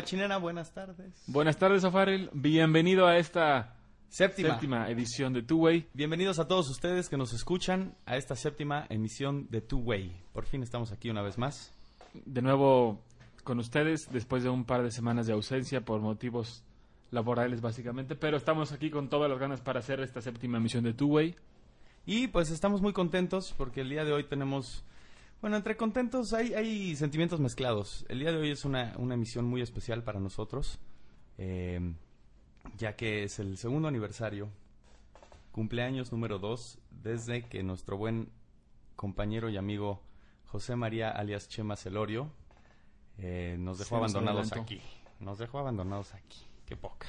machinera, buenas tardes. Buenas tardes, Ofarel. Bienvenido a esta Séptima. séptima edición de Two Way. Bienvenidos a todos ustedes que nos escuchan a esta séptima emisión de Two Way. Por fin estamos aquí una vez más. De nuevo con ustedes después de un par de semanas de ausencia por motivos laborales básicamente, pero estamos aquí con todas las ganas para hacer esta séptima emisión de Two Way. Y pues estamos muy contentos porque el día de hoy tenemos, bueno, entre contentos hay, hay sentimientos mezclados. El día de hoy es una, una emisión muy especial para nosotros, eh, ya que es el segundo aniversario, cumpleaños número dos, desde que nuestro buen compañero y amigo José María alias Chema Celorio eh, nos dejó abandonados aquí. Nos dejó abandonados aquí. Qué poca.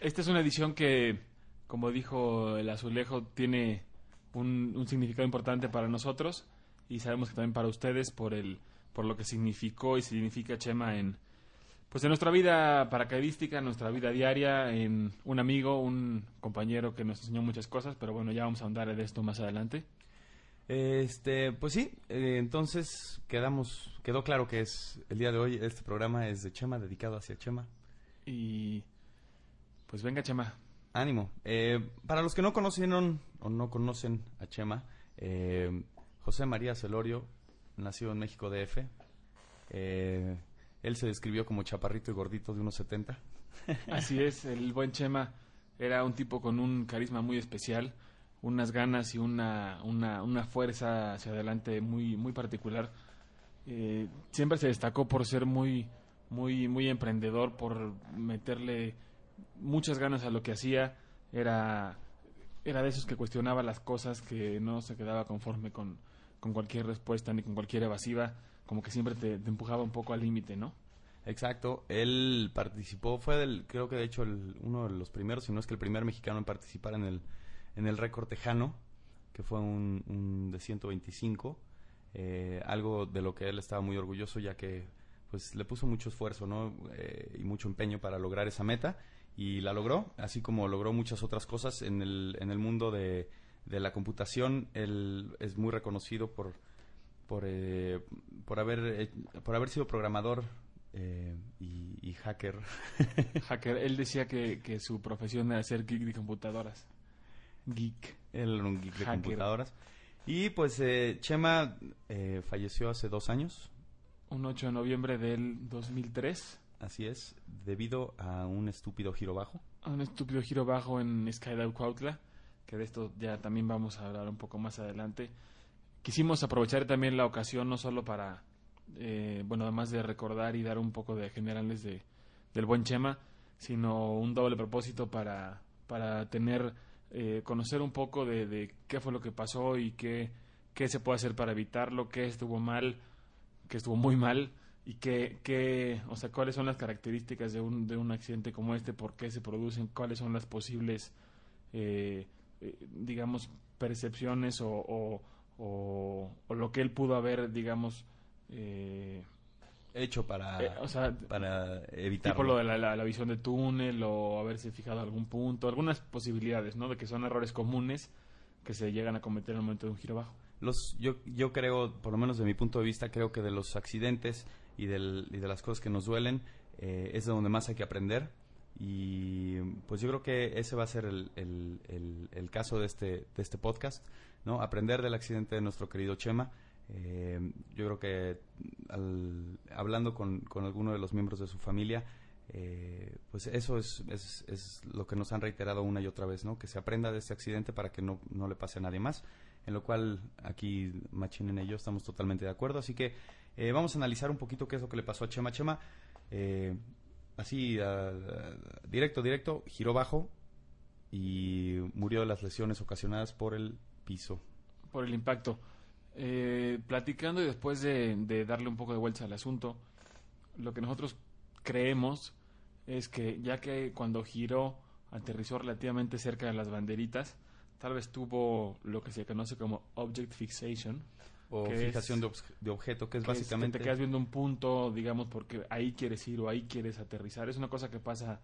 Esta es una edición que, como dijo el azulejo, tiene un, un significado importante para nosotros y sabemos que también para ustedes por el por lo que significó y significa Chema en pues en nuestra vida paracaidística, en nuestra vida diaria, en un amigo, un compañero que nos enseñó muchas cosas, pero bueno, ya vamos a andar de esto más adelante. Este, pues sí, eh, entonces quedamos, quedó claro que es el día de hoy este programa es de Chema, dedicado hacia Chema. Y pues venga Chema, Ánimo. Eh, para los que no conocieron o no conocen a Chema, eh, José María Celorio nació en México DF. Eh, él se describió como chaparrito y gordito de unos 70. Así es, el buen Chema era un tipo con un carisma muy especial, unas ganas y una, una, una fuerza hacia adelante muy, muy particular. Eh, siempre se destacó por ser muy, muy, muy emprendedor, por meterle muchas ganas a lo que hacía. Era, era de esos que cuestionaba las cosas, que no se quedaba conforme con, con cualquier respuesta ni con cualquier evasiva, como que siempre te, empujaba un poco al límite, ¿no? Exacto, él participó, fue del, creo que de hecho el- uno de los primeros, si no es que el primer mexicano en participar en el, en el récord tejano, que fue un, un de 125, eh, algo de lo que él estaba muy orgulloso ya que pues le puso mucho esfuerzo ¿no? Eh, y mucho empeño para lograr esa meta y la logró, así como logró muchas otras cosas en el, en el mundo de, de la computación, él es muy reconocido por, por, eh, por, haber, eh, por haber sido programador eh, y, y hacker. Hacker, él decía que, que su profesión era ser geek de computadoras. Geek. Él era un geek de Hacker. computadoras. Y pues eh, Chema eh, falleció hace dos años, Un 8 de noviembre del 2003. así es, debido a un estúpido giro bajo. A un estúpido giro bajo en Skydive Cuautla. Que de esto ya también vamos a hablar un poco más adelante. Quisimos aprovechar también la ocasión no solo para, eh, bueno, además de recordar y dar un poco de generales de, del buen Chema, sino un doble propósito para, para tener, eh, conocer un poco de, de qué fue lo que pasó y qué, qué se puede hacer para evitarlo, qué estuvo mal, qué estuvo muy mal y qué, qué, o sea, cuáles son las características de un, de un accidente como este, por qué se producen, cuáles son las posibles, eh, eh, digamos, percepciones o, o, o- o lo que él pudo haber, digamos, eh, Hecho para, eh, o sea, para evitar. tipo lo de la, la- la visión de túnel o haberse fijado algún punto, algunas posibilidades, ¿no? De que son errores comunes que se llegan a cometer en el momento de un giro bajo. Los, yo, yo creo, por lo menos de mi punto de vista, creo que de los accidentes y, del, y de las cosas que nos duelen eh, es de donde más hay que aprender. Y pues yo creo que ese va a ser el, el- el- el caso de este, de este podcast, ¿no? Aprender del accidente de nuestro querido Chema. Eh, yo creo que al- hablando con, con alguno de los miembros de su familia, eh, pues eso es, es, es lo que nos han reiterado una y otra vez, ¿no? Que se aprenda de este accidente para que no, no le pase a nadie más en lo cual aquí Machinen y yo estamos totalmente de acuerdo. Así que eh, vamos a analizar un poquito qué es lo que le pasó a Chema. Chema, así, directo, directo, giró bajo y murió de las lesiones ocasionadas por el piso. por el impacto. Eh, platicando y después de, de darle un poco de vuelta al asunto, lo que nosotros creemos es que ya que cuando giró aterrizó relativamente cerca de las banderitas, tal vez tuvo lo que se conoce como object fixation, O fijación es- de, objeto, que es que es que básicamente... te quedas viendo un punto, digamos, porque ahí quieres ir o ahí quieres aterrizar. Es una cosa que pasa,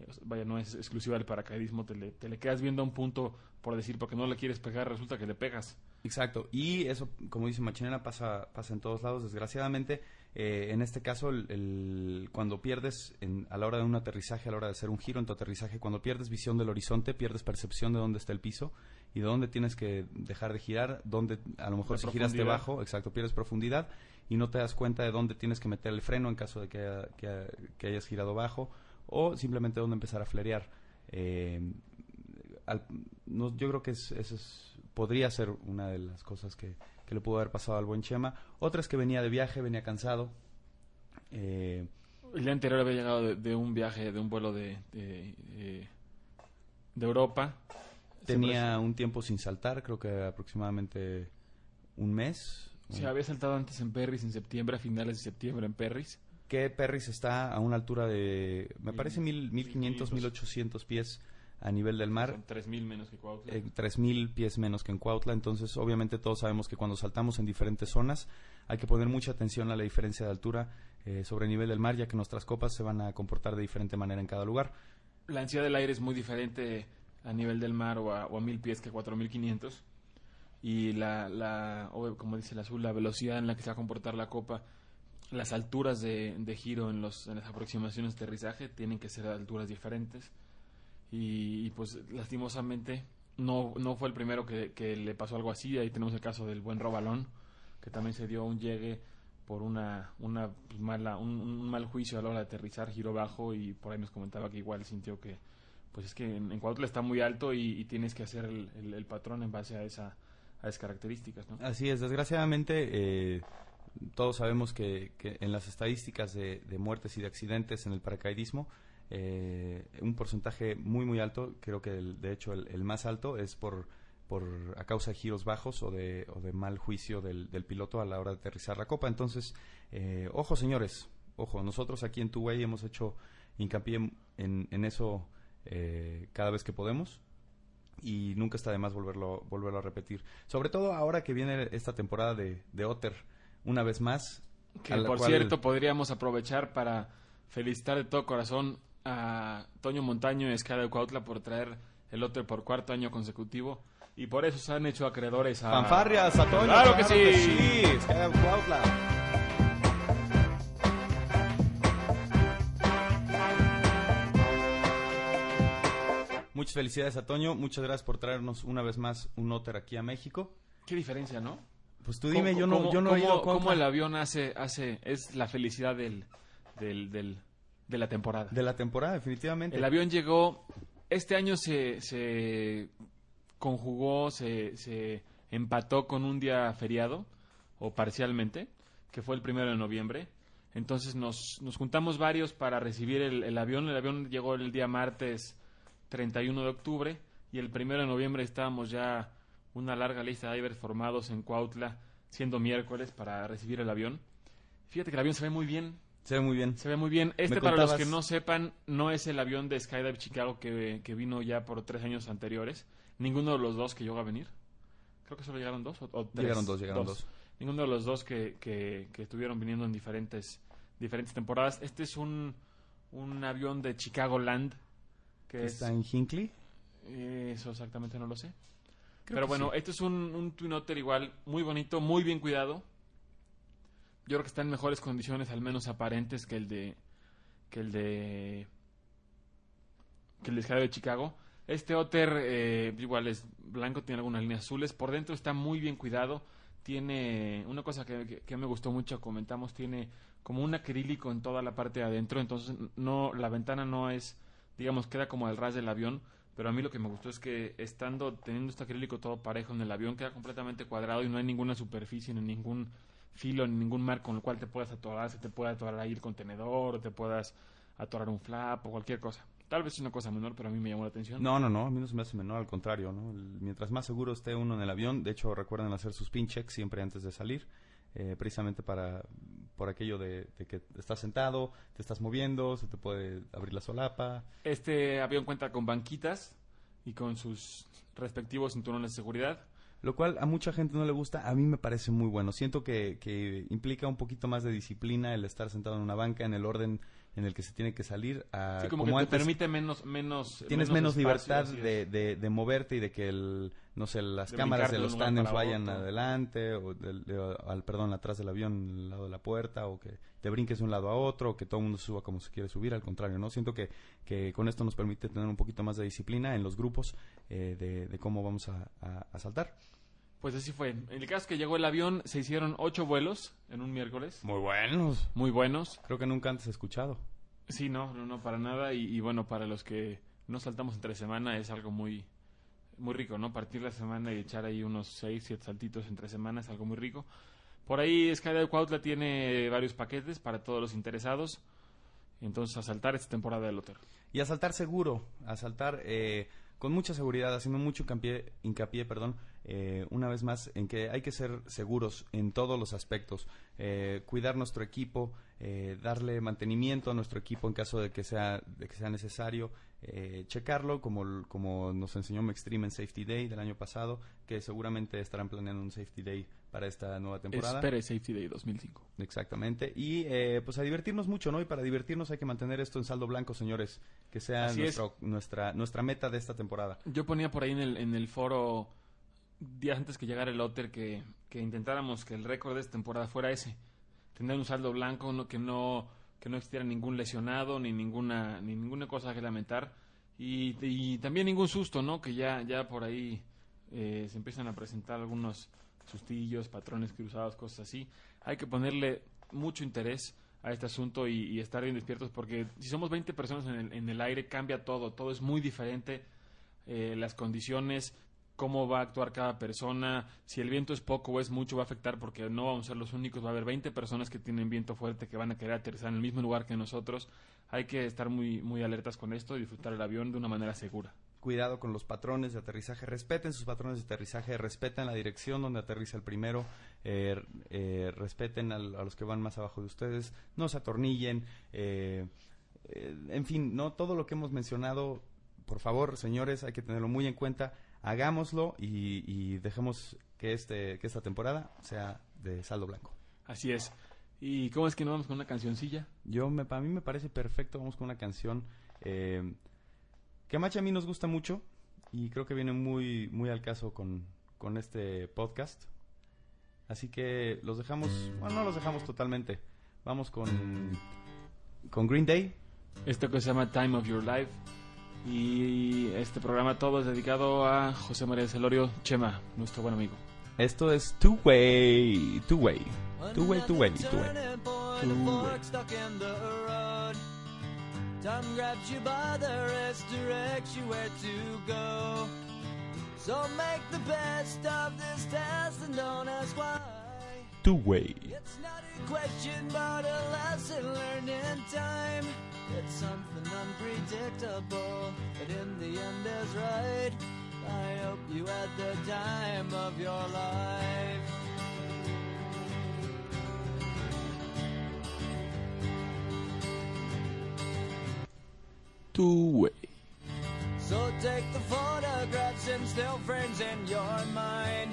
eh, vaya, no es exclusiva del paracaidismo, te le, te le quedas viendo a un punto por decir, porque no le quieres pegar, resulta que le pegas. Exacto, y eso, como dice Machinera, pasa, pasa en todos lados, desgraciadamente. Eh, en este caso, el, cuando pierdes en, a la hora de un aterrizaje, a la hora de hacer un giro en tu aterrizaje, cuando pierdes visión del horizonte, pierdes percepción de dónde está el piso y de dónde tienes que dejar de girar, dónde a lo mejor si giras debajo, exacto, pierdes profundidad y no te das cuenta de dónde tienes que meter el freno en caso de que, que, hayas girado bajo o simplemente dónde empezar a flerear. Eh, no, yo creo que eso es, podría ser una de las cosas que, que le pudo haber pasado al buen Chema. Otra es que venía de viaje, venía cansado. Eh, el día anterior había llegado de, un viaje, de un vuelo de, de, eh, Europa. Tenía un tiempo sin saltar, creo que aproximadamente un mes. Se había saltado antes en Perris en septiembre, a finales de septiembre en Perris. Que Perris está a una altura de, me parece, mil, 1500, 1800 pies a nivel del mar. Son 3.000 menos que Cuautla. Eh, 3.000 pies menos que en Cuautla. Entonces, obviamente, todos sabemos que cuando saltamos en diferentes zonas hay que poner mucha atención a la diferencia de altura eh, sobre el nivel del mar, ya que nuestras copas se van a comportar de diferente manera en cada lugar. La ansiedad del aire es muy diferente a nivel del mar o a, o a 1.000 pies que 4.500. Y la, la, como dice el azul, la velocidad en la que se va a comportar la copa las alturas de, de giro en, los, en las aproximaciones de aterrizaje tienen que ser a alturas diferentes y, pues lastimosamente no, no fue el primero que, que, le pasó algo así. Ahí tenemos el caso del buen Robalón, que también se dio un llegue por una, una mala, un, mal juicio a la hora de aterrizar, giro bajo y por ahí nos comentaba que igual sintió que pues es que en, en Cuautla está muy alto y, tienes que hacer el, patrón en base a, esa, a esas características. ¿no? Así es, desgraciadamente eh, todos sabemos que, en las estadísticas de, muertes y de accidentes en el paracaidismo eh, un porcentaje muy muy alto, creo que de hecho el, más alto es por, por a causa de giros bajos o de, o de mal juicio del, piloto a la hora de aterrizar la copa. Entonces, eh, ojo señores, ojo, nosotros aquí en Tuway hemos hecho hincapié en eso eh, cada vez que podemos y nunca está de más volverlo, volverlo a repetir. Sobre todo ahora que viene esta temporada de, de Otter una vez más. Que por cierto podríamos aprovechar para felicitar de todo corazón a Toño Montaño y Escala de Cuautla por traer el otro por cuarto año consecutivo. Y por eso se han hecho acreedores a... Fanfarrias a Toño. Claro, que sí. Cuautla. Muchas felicidades a Toño. Muchas gracias por traernos una vez más un Otter aquí a México. Qué diferencia, ¿no? Pues tú dime, yo no, yo no ido. ¿Cómo el avión hace, hace, es la felicidad del, del, del, de la temporada. De la temporada, definitivamente. El avión llegó, este año se, se conjugó, se, se empató con un día feriado, o parcialmente, que fue el primero de noviembre. Entonces nos, nos juntamos varios para recibir el, el, avión. El avión llegó el día martes 31 de octubre y el primero de noviembre estábamos ya una larga lista de divers formados en Cuautla, siendo miércoles para recibir el avión. Fíjate que el avión se ve muy bien, se ve muy bien. Se ve muy bien. Este, para los que no sepan, no es el avión de Skydive Chicago que, que, vino ya por tres años anteriores. Ninguno de los dos que llegó a venir. Creo que solo llegaron dos o, tres. Llegaron dos, llegaron dos. Ninguno de los dos que, que, que, estuvieron viniendo en diferentes, diferentes temporadas. Este es un, un avión de Chicago Que ¿Está en Hinckley? Eso exactamente no lo sé. Pero bueno, este es un, un Twin Otter igual, muy bonito, muy bien cuidado yo creo que está en mejores condiciones, al menos aparentes, que el de que el de que el de de Chicago. Este Otter eh, igual es blanco, tiene algunas líneas azules. Por dentro está muy bien cuidado. Tiene una cosa que, que, me gustó mucho, comentamos, tiene como un acrílico en toda la parte de adentro. Entonces no la ventana no es, digamos, queda como al ras del avión. Pero a mí lo que me gustó es que estando teniendo este acrílico todo parejo en el avión queda completamente cuadrado y no hay ninguna superficie ni ningún filo, ni ningún marco con el cual te puedas atorar, se te pueda atorar ahí el contenedor, o te puedas atorar un flap o cualquier cosa. Tal vez es una cosa menor, pero a mí me llamó la atención. No, no, no, a mí no se me hace menor, al contrario, ¿no? mientras más seguro esté uno en el avión, de hecho recuerden hacer sus pin checks siempre antes de salir, eh, precisamente para por aquello de, que estás sentado, te estás moviendo, se te puede abrir la solapa. Este avión cuenta con banquitas y con sus respectivos cinturones de seguridad lo cual a mucha gente no le gusta, a mí me parece muy bueno. Siento que, que implica un poquito más de disciplina el estar sentado en una banca en el orden en el que se tiene que salir a Sí, como, como que antes. te permite menos... menos tienes menos libertad de, de, de moverte y de que el no sé las De cámaras de los para vayan otro. adelante o del- de- al perdón atrás del avión al lado de la puerta o que te brinques de un lado a otro o que todo el mundo suba como se quiere subir al contrario no siento que, que con esto nos permite tener un poquito más de disciplina en los grupos eh, de, de cómo vamos a, a- a saltar Pues así fue. En el caso que llegó el avión, se hicieron ocho vuelos en un miércoles. muy buenos Muy buenos. creo que nunca antes he escuchado Sí, no, no, no, para nada. Y, y bueno, para los que no saltamos entre semana es algo muy, muy rico, ¿no? Partir la semana y echar ahí unos seis, siete saltitos entre semana es algo muy rico. Por ahí Skydive Cuautla tiene varios paquetes para todos los interesados. Entonces, a saltar esta temporada del hotel. y a saltar seguro, a saltar eh, con mucha seguridad, haciendo mucho hincapié, hincapié perdón, eh, una vez más, en que hay que ser seguros en todos los aspectos, eh, cuidar nuestro equipo, eh, darle mantenimiento a nuestro equipo en caso de que sea, de que sea necesario, eh, checarlo como, como nos enseñó Mextreme en Safety Day del año pasado, que seguramente estarán planeando un Safety Day para esta nueva temporada. Espere Safety Day 2005. Exactamente. Y eh, pues a divertirnos mucho, ¿no? Y para divertirnos hay que mantener esto en saldo blanco, señores. Que sea nuestro- nuestra, nuestra meta de esta temporada. Yo ponía por ahí en el, en el foro, días antes que llegara el hotel, que, que intentáramos que el récord de esta temporada fuera ese. Tener un saldo blanco, no, que, no, que no existiera ningún lesionado, ni ninguna, ni ninguna cosa que lamentar. Y, y también ningún susto, ¿no? Que ya, ya por ahí eh, se empiezan a presentar algunos sustillos, patrones cruzados, cosas así. Hay que ponerle mucho interés a este asunto y, y estar bien despiertos porque si somos 20 personas en el, en el aire cambia todo, todo es muy diferente, eh, las condiciones, cómo va a actuar cada persona, si el viento es poco o es mucho va a afectar porque no vamos a ser los únicos, va a haber 20 personas que tienen viento fuerte que van a querer aterrizar en el mismo lugar que nosotros, hay que estar muy, muy alertas con esto y disfrutar el avión de una manera segura. Cuidado con los patrones de aterrizaje. Respeten sus patrones de aterrizaje. Respeten la dirección donde aterriza el primero. eh, eh, respeten a los que van más abajo de ustedes. No se atornillen. eh, en fin, no todo lo que hemos mencionado. Por favor, señores, hay que tenerlo muy en cuenta. Hagámoslo y, y dejemos que, este, que esta temporada sea de saldo blanco. Así es. ¿Y cómo es que no vamos con una cancioncilla? Yo me, a mí me parece perfecto. Vamos con una canción eh, que a Machi a mí nos gusta mucho y creo que viene muy, muy al caso con, con este podcast. Así que los dejamos, bueno, no los dejamos totalmente. Vamos con, con Green Day. Esto que se llama Time of Your Life. Y este programa todo es dedicado a José María Celorio Chema, nuestro buen amigo. Esto es Two Way, Two Way, Two Way, Two Way, Two Way. Time grabs you by the wrist, directs you where to go. So make the best of this test and don't ask why. Two Way. It's not a question, but a lesson learned in time. It's something unpredictable, but in the end is right. I hope you had the time of your life. Two Way. So take the photographs and still frames in your mind.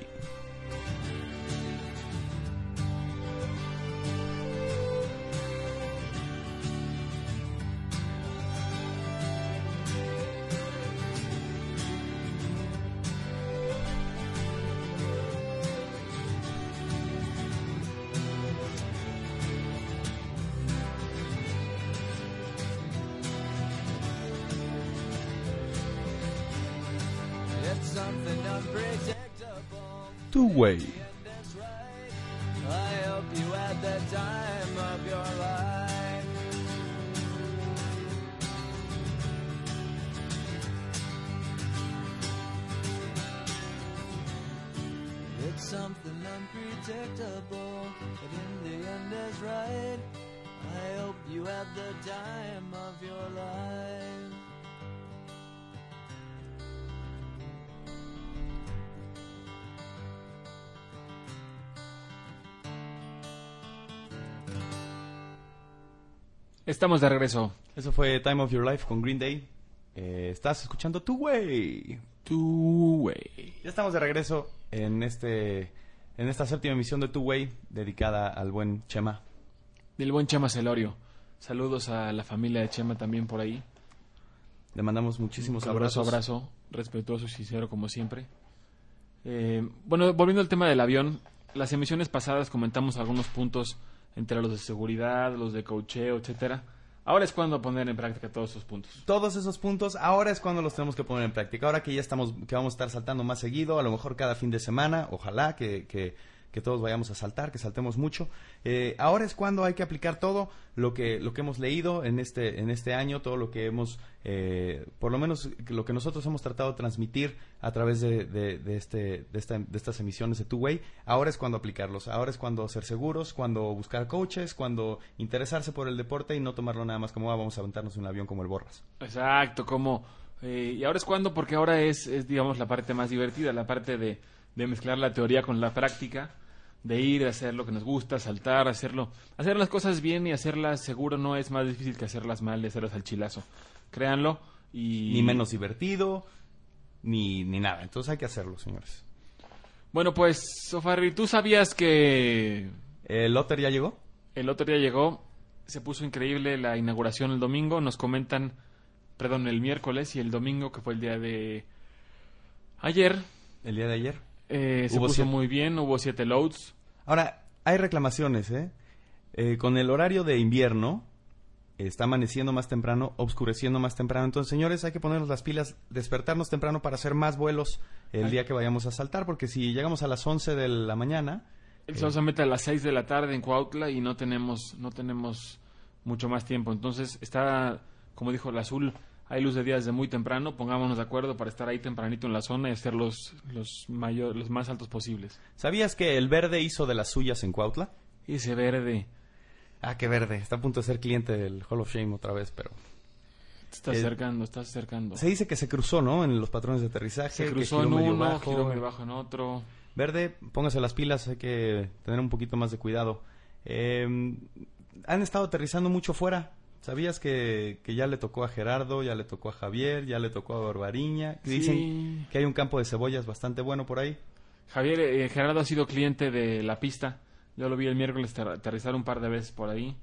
Your life. It's something unpredictable, but in the end right. I hope you had the time of your life. Estamos de regreso. Eso fue Time of Your Life con Green Day. Eh, estás escuchando Tu Way. Tu way. Ya estamos de regreso en este en esta séptima emisión de Tu Way dedicada al buen Chema. Del buen Chema Celorio. Saludos a la familia de Chema también por ahí. Le mandamos muchísimos Un abrazo, abrazos. abrazo, respetuoso y sincero como siempre. Eh, bueno, volviendo al tema del avión, las emisiones pasadas comentamos algunos puntos entre los de seguridad, los de cocheo, etcétera. Ahora es cuando poner en práctica todos esos puntos. Todos esos puntos ahora es cuando los tenemos que poner en práctica. Ahora que ya estamos, que vamos a estar saltando más seguido, a lo mejor cada fin de semana, ojalá que, que, que todos vayamos a saltar, que saltemos mucho. Eh, ahora es cuando hay que aplicar todo lo que, lo que hemos leído en este, en este año, todo lo que hemos, eh, por lo menos lo que nosotros hemos tratado de transmitir a través de, de, de este, de, de estas emisiones de Two Way. Ahora es cuando aplicarlos, ahora es cuando ser seguros, cuando buscar coaches, cuando interesarse por el deporte y no tomarlo nada más como "Ah, vamos a aventarnos en un avión como el Borras. Exacto, como... eh, y ahora es cuando, porque ahora es, es, digamos, la parte más divertida, la parte de, de mezclar la teoría con la práctica, de ir a hacer lo que nos gusta, saltar, hacerlo, hacer las cosas bien y hacerlas seguro no es más difícil que hacerlas mal y hacerlas al chilazo. Créanlo y... ni menos divertido, ni, ni nada. Entonces hay que hacerlo, señores. Bueno, pues, Sofarri, ¿tú sabías que ¿El Lotter ya llegó? el otro día llegó, se puso increíble la inauguración el domingo, nos comentan, perdón, el miércoles y el domingo, que fue el día de ayer, El día de ayer. Eh, se puso siete. muy bien, hubo siete loads. Ahora, hay reclamaciones, ¿eh? Eh, Con el horario de invierno, está amaneciendo más temprano, obscureciendo más temprano. Entonces, señores, hay que ponernos las pilas, despertarnos temprano para hacer más vuelos el Ay. día que vayamos a saltar, porque si llegamos a las 11 de la mañana, El sol se mete a las 6 de la tarde en Cuautla y no tenemos, no tenemos mucho más tiempo. Entonces está, como dijo el azul, hay luz de día desde muy temprano. Pongámonos de acuerdo para estar ahí tempranito en la zona y hacer los, los, mayor, los más altos posibles. ¿sabías que el verde hizo de las suyas en Cuautla? Y ese verde, Ah, qué verde. Está a punto de ser cliente del Hall of Shame otra vez, pero... te estás Eh, acercando, estás acercando. Se dice que se cruzó, ¿no? En los patrones de aterrizaje. Se que cruzó giró en uno, bajo. giró medio bajo en otro. Verde, póngase las pilas, hay que tener un poquito más de cuidado. Eh, han estado aterrizando mucho fuera. ¿Sabías que, que ya le tocó a Gerardo, ya le tocó a Javier, ya le tocó a Barbariña? Que Dicen Sí. que hay un campo de cebollas bastante bueno por ahí. Javier, eh, Gerardo ha sido cliente de la pista. Yo lo vi el miércoles ater- aterrizar un par de veces por ahí.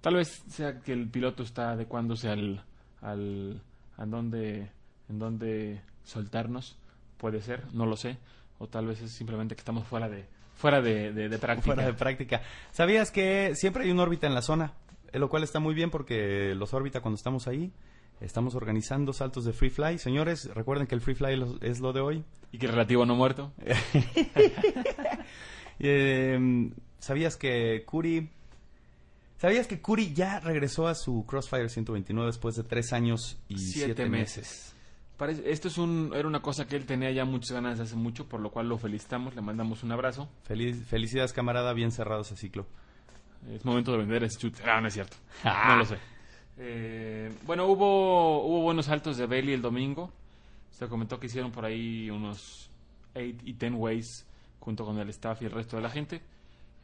Tal vez sea que el piloto está adecuándose al, al a dónde, en dónde soltarnos. Puede ser, no lo sé. O tal vez es simplemente que estamos fuera de, fuera de, de, de práctica. Fuera de práctica. ¿Sabías que siempre hay un órbita en la zona? Eh, Lo cual está muy bien porque los órbita cuando estamos ahí, estamos organizando saltos de free fly. Señores, recuerden que el free fly lo- es lo de hoy. y que relativo no muerto. Eh, ¿Sabías que Curi... ¿Sabías que Curi ya regresó a su Crossfire 129 después de tres años y Siete siete, meses. esto es un, era una cosa que él tenía ya muchas ganas hace mucho, por lo cual lo felicitamos, le mandamos un abrazo. Feliz, felicidades, camarada, bien cerrado ese ciclo. Es momento de vender ese chute. Ah, no es cierto. No lo sé. Eh, bueno, hubo, hubo buenos saltos de Bailey el domingo. Se comentó que hicieron por ahí unos 8 y 10 ways junto con el staff y el resto de la gente.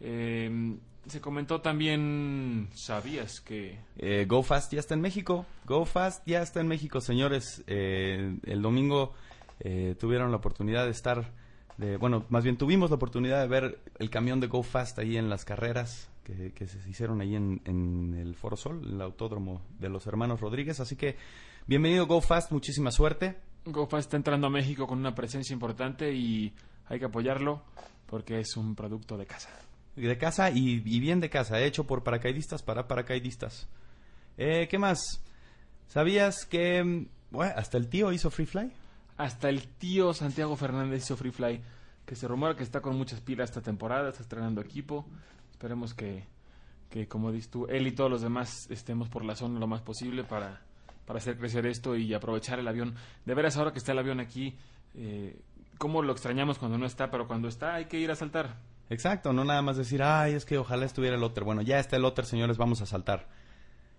Eh, se comentó también, ¿sabías que Eh, Go Fast ya está en México. Go Fast ya está en México, señores. Eh, el domingo eh, tuvieron la oportunidad de estar, de, bueno, más bien tuvimos la oportunidad de ver el camión de Go Fast ahí en las carreras que, que se hicieron ahí en, en el Foro Sol, el autódromo de los hermanos Rodríguez. Así que bienvenido Go Fast, muchísima suerte. GoFa está entrando a México con una presencia importante y hay que apoyarlo porque es un producto de casa? De casa y, y bien de casa, hecho por paracaidistas para paracaidistas. Eh, ¿Qué más? ¿Sabías que bueno, hasta el tío hizo Free Fly? Hasta el tío Santiago Fernández hizo Free Fly, que se rumora que está con muchas pilas esta temporada, está estrenando equipo. Esperemos que, que como dices tú, él y todos los demás estemos por la zona lo más posible para, para hacer crecer esto y aprovechar el avión. De veras, ahora que está el avión aquí, eh, cómo lo extrañamos cuando no está, pero cuando está hay que ir a saltar. Exacto, no nada más decir, ay, es que ojalá estuviera el Otter. Bueno, ya está el Otter, señores, vamos a saltar.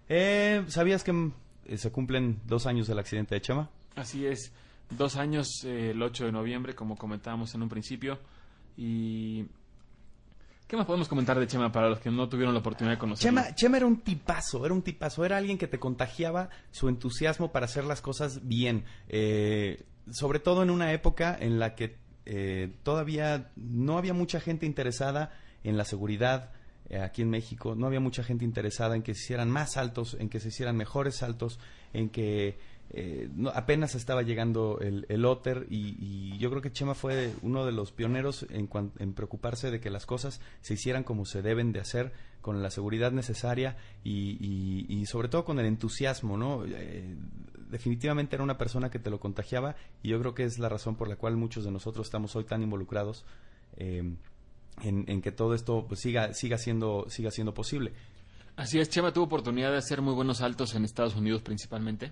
Eh, ¿Sabías que eh, se cumplen dos años del accidente de Chema? Así es, dos años, eh, el 8 de noviembre, como comentábamos en un principio, y ¿Qué más podemos comentar de Chema para los que no tuvieron la oportunidad de conocerlo? Chema, Chema era un tipazo, era un tipazo, era alguien que te contagiaba su entusiasmo para hacer las cosas bien. Eh, sobre todo en una época en la que eh, todavía no había mucha gente interesada en la seguridad eh, aquí en México, no había mucha gente interesada en que se hicieran más saltos, en que se hicieran mejores saltos, en que eh, no- apenas estaba llegando el, el Otter y, yo creo que Chema fue uno de los pioneros en, en preocuparse de que las cosas se hicieran como se deben de hacer, con la seguridad necesaria y, y- sobre todo con el entusiasmo, ¿no? Eh, definitivamente era una persona que te lo contagiaba y yo creo que es la razón por la cual muchos de nosotros estamos hoy tan involucrados en, en que todo esto pues, siga, siga, siendo, siga siendo posible. Así es, Chema tuvo oportunidad de hacer muy buenos saltos en Estados Unidos principalmente.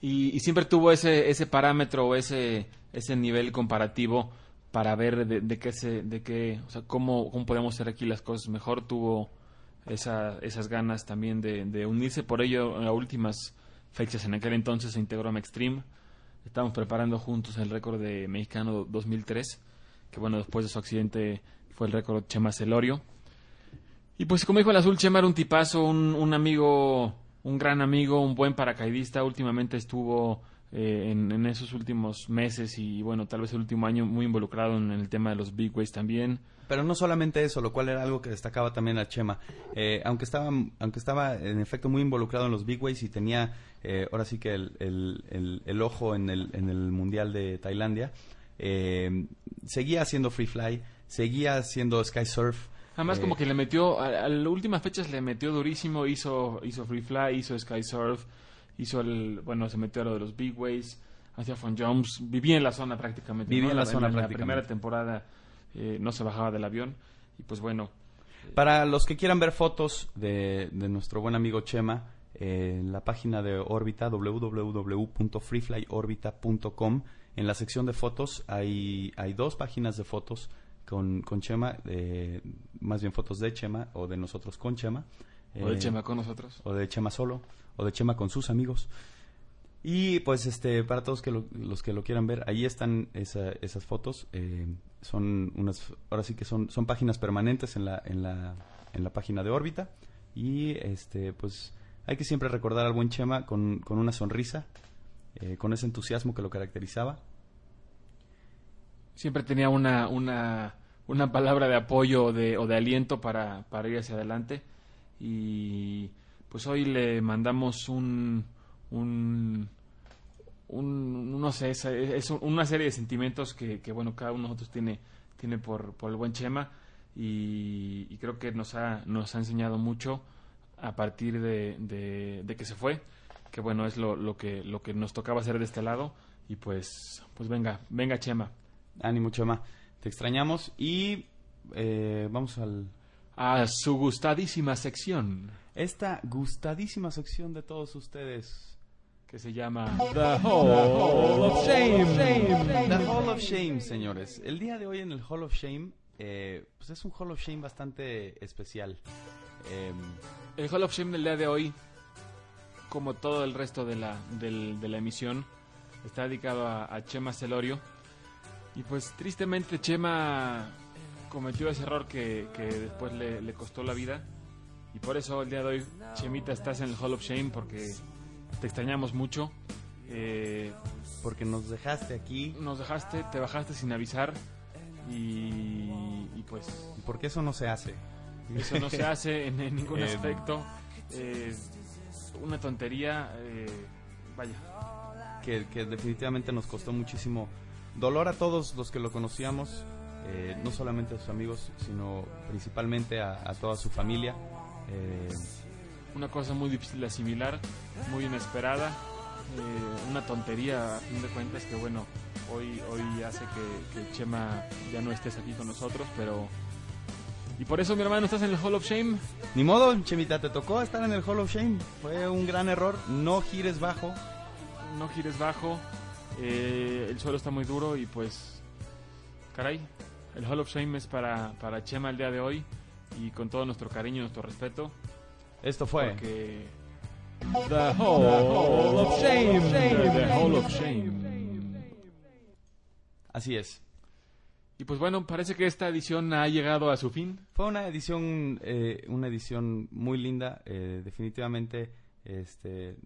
Y, y siempre tuvo ese, ese parámetro o ese, ese nivel comparativo para ver de, qué se, de qué, o sea, cómo, cómo podemos hacer aquí las cosas mejor. Tuvo esa, esas ganas también de, unirse. Por ello, en las últimas fechas en aquel entonces se integró a Extreme. Estábamos preparando juntos el récord de mexicano 2003, que bueno, después de su accidente fue el récord Chema Celorio. Y pues como dijo el azul, Chema era un tipazo, un, un amigo, un gran amigo, un buen paracaidista. Últimamente estuvo eh, en, en esos últimos meses y bueno, tal vez el último año muy involucrado en el tema de los big ways también. Pero no solamente eso, lo cual era algo que destacaba también a Chema. Eh, aunque estaba, aunque estaba en efecto muy involucrado en los big ways y tenía eh, ahora sí que el, el- el- ojo en el, en el mundial de Tailandia, eh, seguía haciendo free fly, seguía haciendo sky surf. Además Eh, como que le metió, a, a las últimas fechas le metió durísimo, hizo, hizo free fly, hizo sky surf, hizo el, bueno, se metió a lo de los big ways, hacía fun jumps, vivía en la zona prácticamente. Vivía ¿no? en la zona la prácticamente. primera temporada eh, no se bajaba del avión y pues bueno, Para los que quieran ver fotos de, de nuestro buen amigo Chema, eh, en la página de órbita www.freeflyorbita.com, en la sección de fotos hay, hay dos páginas de fotos con, con Chema, eh, más bien fotos de Chema o de nosotros con Chema. o de eh, Chema con nosotros. o de Chema solo, o de Chema con sus amigos. Y pues este para todos que lo- los que lo quieran ver, ahí están esa- esas fotos. eh, son unas, ahora sí que son, son páginas permanentes en la, en la, en la página de órbita. Y este pues hay que siempre recordar al buen Chema con, con una sonrisa, eh, con ese entusiasmo que lo caracterizaba. Siempre tenía una, una, una palabra de apoyo o de, o de aliento para, para ir hacia adelante. Y pues hoy le mandamos un, un, no sé, es, es una serie de sentimientos que, que, bueno, cada uno de nosotros tiene, tiene por, por el buen Chema. Y, y creo que nos ha, nos ha enseñado mucho a partir de, de, de que se fue. Que bueno, es lo, lo, que, lo que nos tocaba hacer de este lado. Y pues, pues venga, venga Chema. Ánimo Chema, te extrañamos y eh, vamos al, a su gustadísima sección esta gustadísima sección de todos ustedes. que se llama The Hall of Shame. The Hall of Shame, señores. El día de hoy en el Hall of Shame, eh, pues es un Hall of Shame bastante especial. Em, El Hall of Shame del día de hoy, como todo el resto de la, del- de la emisión, está dedicado a, a Chema Celorio. Y pues tristemente Chema cometió ese error que, que después le, le costó la vida. Y por eso el día de hoy, Chemita, estás en el Hall of Shame porque te extrañamos mucho. Eh, porque nos dejaste aquí, nos dejaste, te bajaste sin avisar. Y, y pues porque eso no se hace. Eso no se hace en, en ningún Eh, aspecto. Eh, una tontería. eh, vaya. que, que definitivamente nos costó muchísimo dolor a todos los que lo conocíamos, eh, no solamente a sus amigos, sino principalmente a, a toda su familia. Eh, Una cosa muy difícil de asimilar, muy inesperada. eh, una tontería, a fin de cuentas, que bueno, hoy, hoy hace que, que Chema ya no estés aquí con nosotros, pero. Y por eso, mi hermano, estás en el Hall of Shame. ni modo, Chemita, te tocó estar en el Hall of Shame. Fue un gran error. No gires bajo. No gires bajo. Eh, el suelo está muy duro y pues. Caray, el Hall of Shame es para, para Chema el día de hoy. Y con todo nuestro cariño y nuestro respeto. Esto fue. Porque. The Hall of Shame. The Hall of Shame. Así es. Y pues bueno, parece que esta edición ha llegado a su fin. Fue una edición, eh, una edición muy linda, eh, definitivamente, este,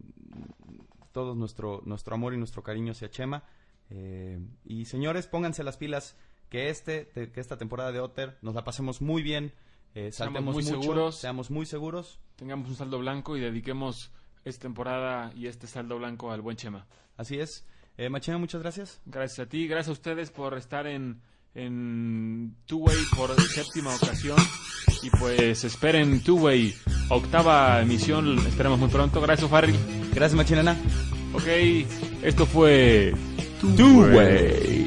todo nuestro, nuestro amor y nuestro cariño hacia Chema. Eh, y señores, pónganse las pilas, que este, te- que esta temporada de Otter nos la pasemos muy bien, eh, saltemos muy mucho, seguros. seamos muy seguros. Tengamos un saldo blanco y dediquemos esta temporada y este saldo blanco al buen Chema. Así es. Eh, Machina, muchas gracias. Gracias a ti, gracias a ustedes por estar en, en Two Way por séptima ocasión. Y pues esperen Two Way, octava emisión, esperamos muy pronto. Gracias, Farry. Gracias, Machinana. Ok, esto fue Two Way.